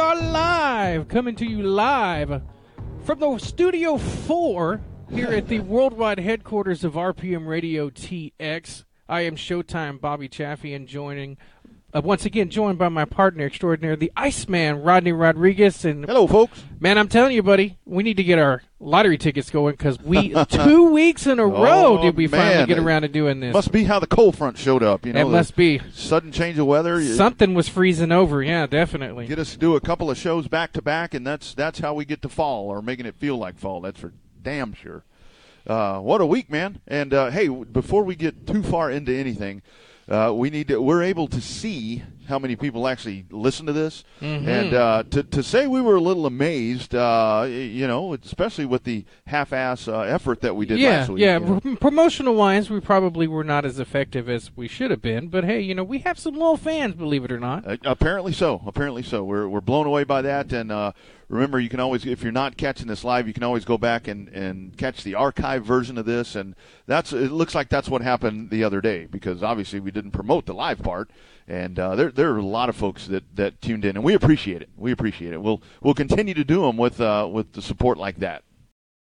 live, coming to you live from the Studio 4 here at the worldwide headquarters of RPM Radio TX. I am Showtime Bobby Chaffee and joining, uh, once again, joined by my partner extraordinaire, the Iceman Rodney Rodriguez. And Hello, folks. man, I'm telling you, buddy, we need to get our lottery tickets going because we two weeks in a row Oh, did we finally get around to doing this. Must be how the cold front showed up. You know, it must be sudden change of weather. Something was freezing over. Yeah, definitely. Get us to do a couple of shows back to back, and that's that's how we get to fall, or making it feel like fall. That's for damn sure. Uh, what a week, man! And uh, hey, before we get too far into anything, uh, we need to. We're able to see how many people actually listen to this, Mm-hmm. and uh, to to say we were a little amazed, uh, you know, especially with the half-ass uh, effort that we did yeah, last week. yeah. you know. Promotional wise, we probably were not as effective as we should have been. But hey, you know, we have some loyal fans, believe it or not. Uh, apparently so. Apparently so. We're we're blown away by that. And uh, remember, you can always, if you're not catching this live, you can always go back and, and catch the archive version of this. And that's it. Looks like that's what happened the other day because obviously we didn't promote the live part. And uh, there there are a lot of folks that, that tuned in, and we appreciate it. We appreciate it. We'll we'll continue to do them with uh, with the support like that.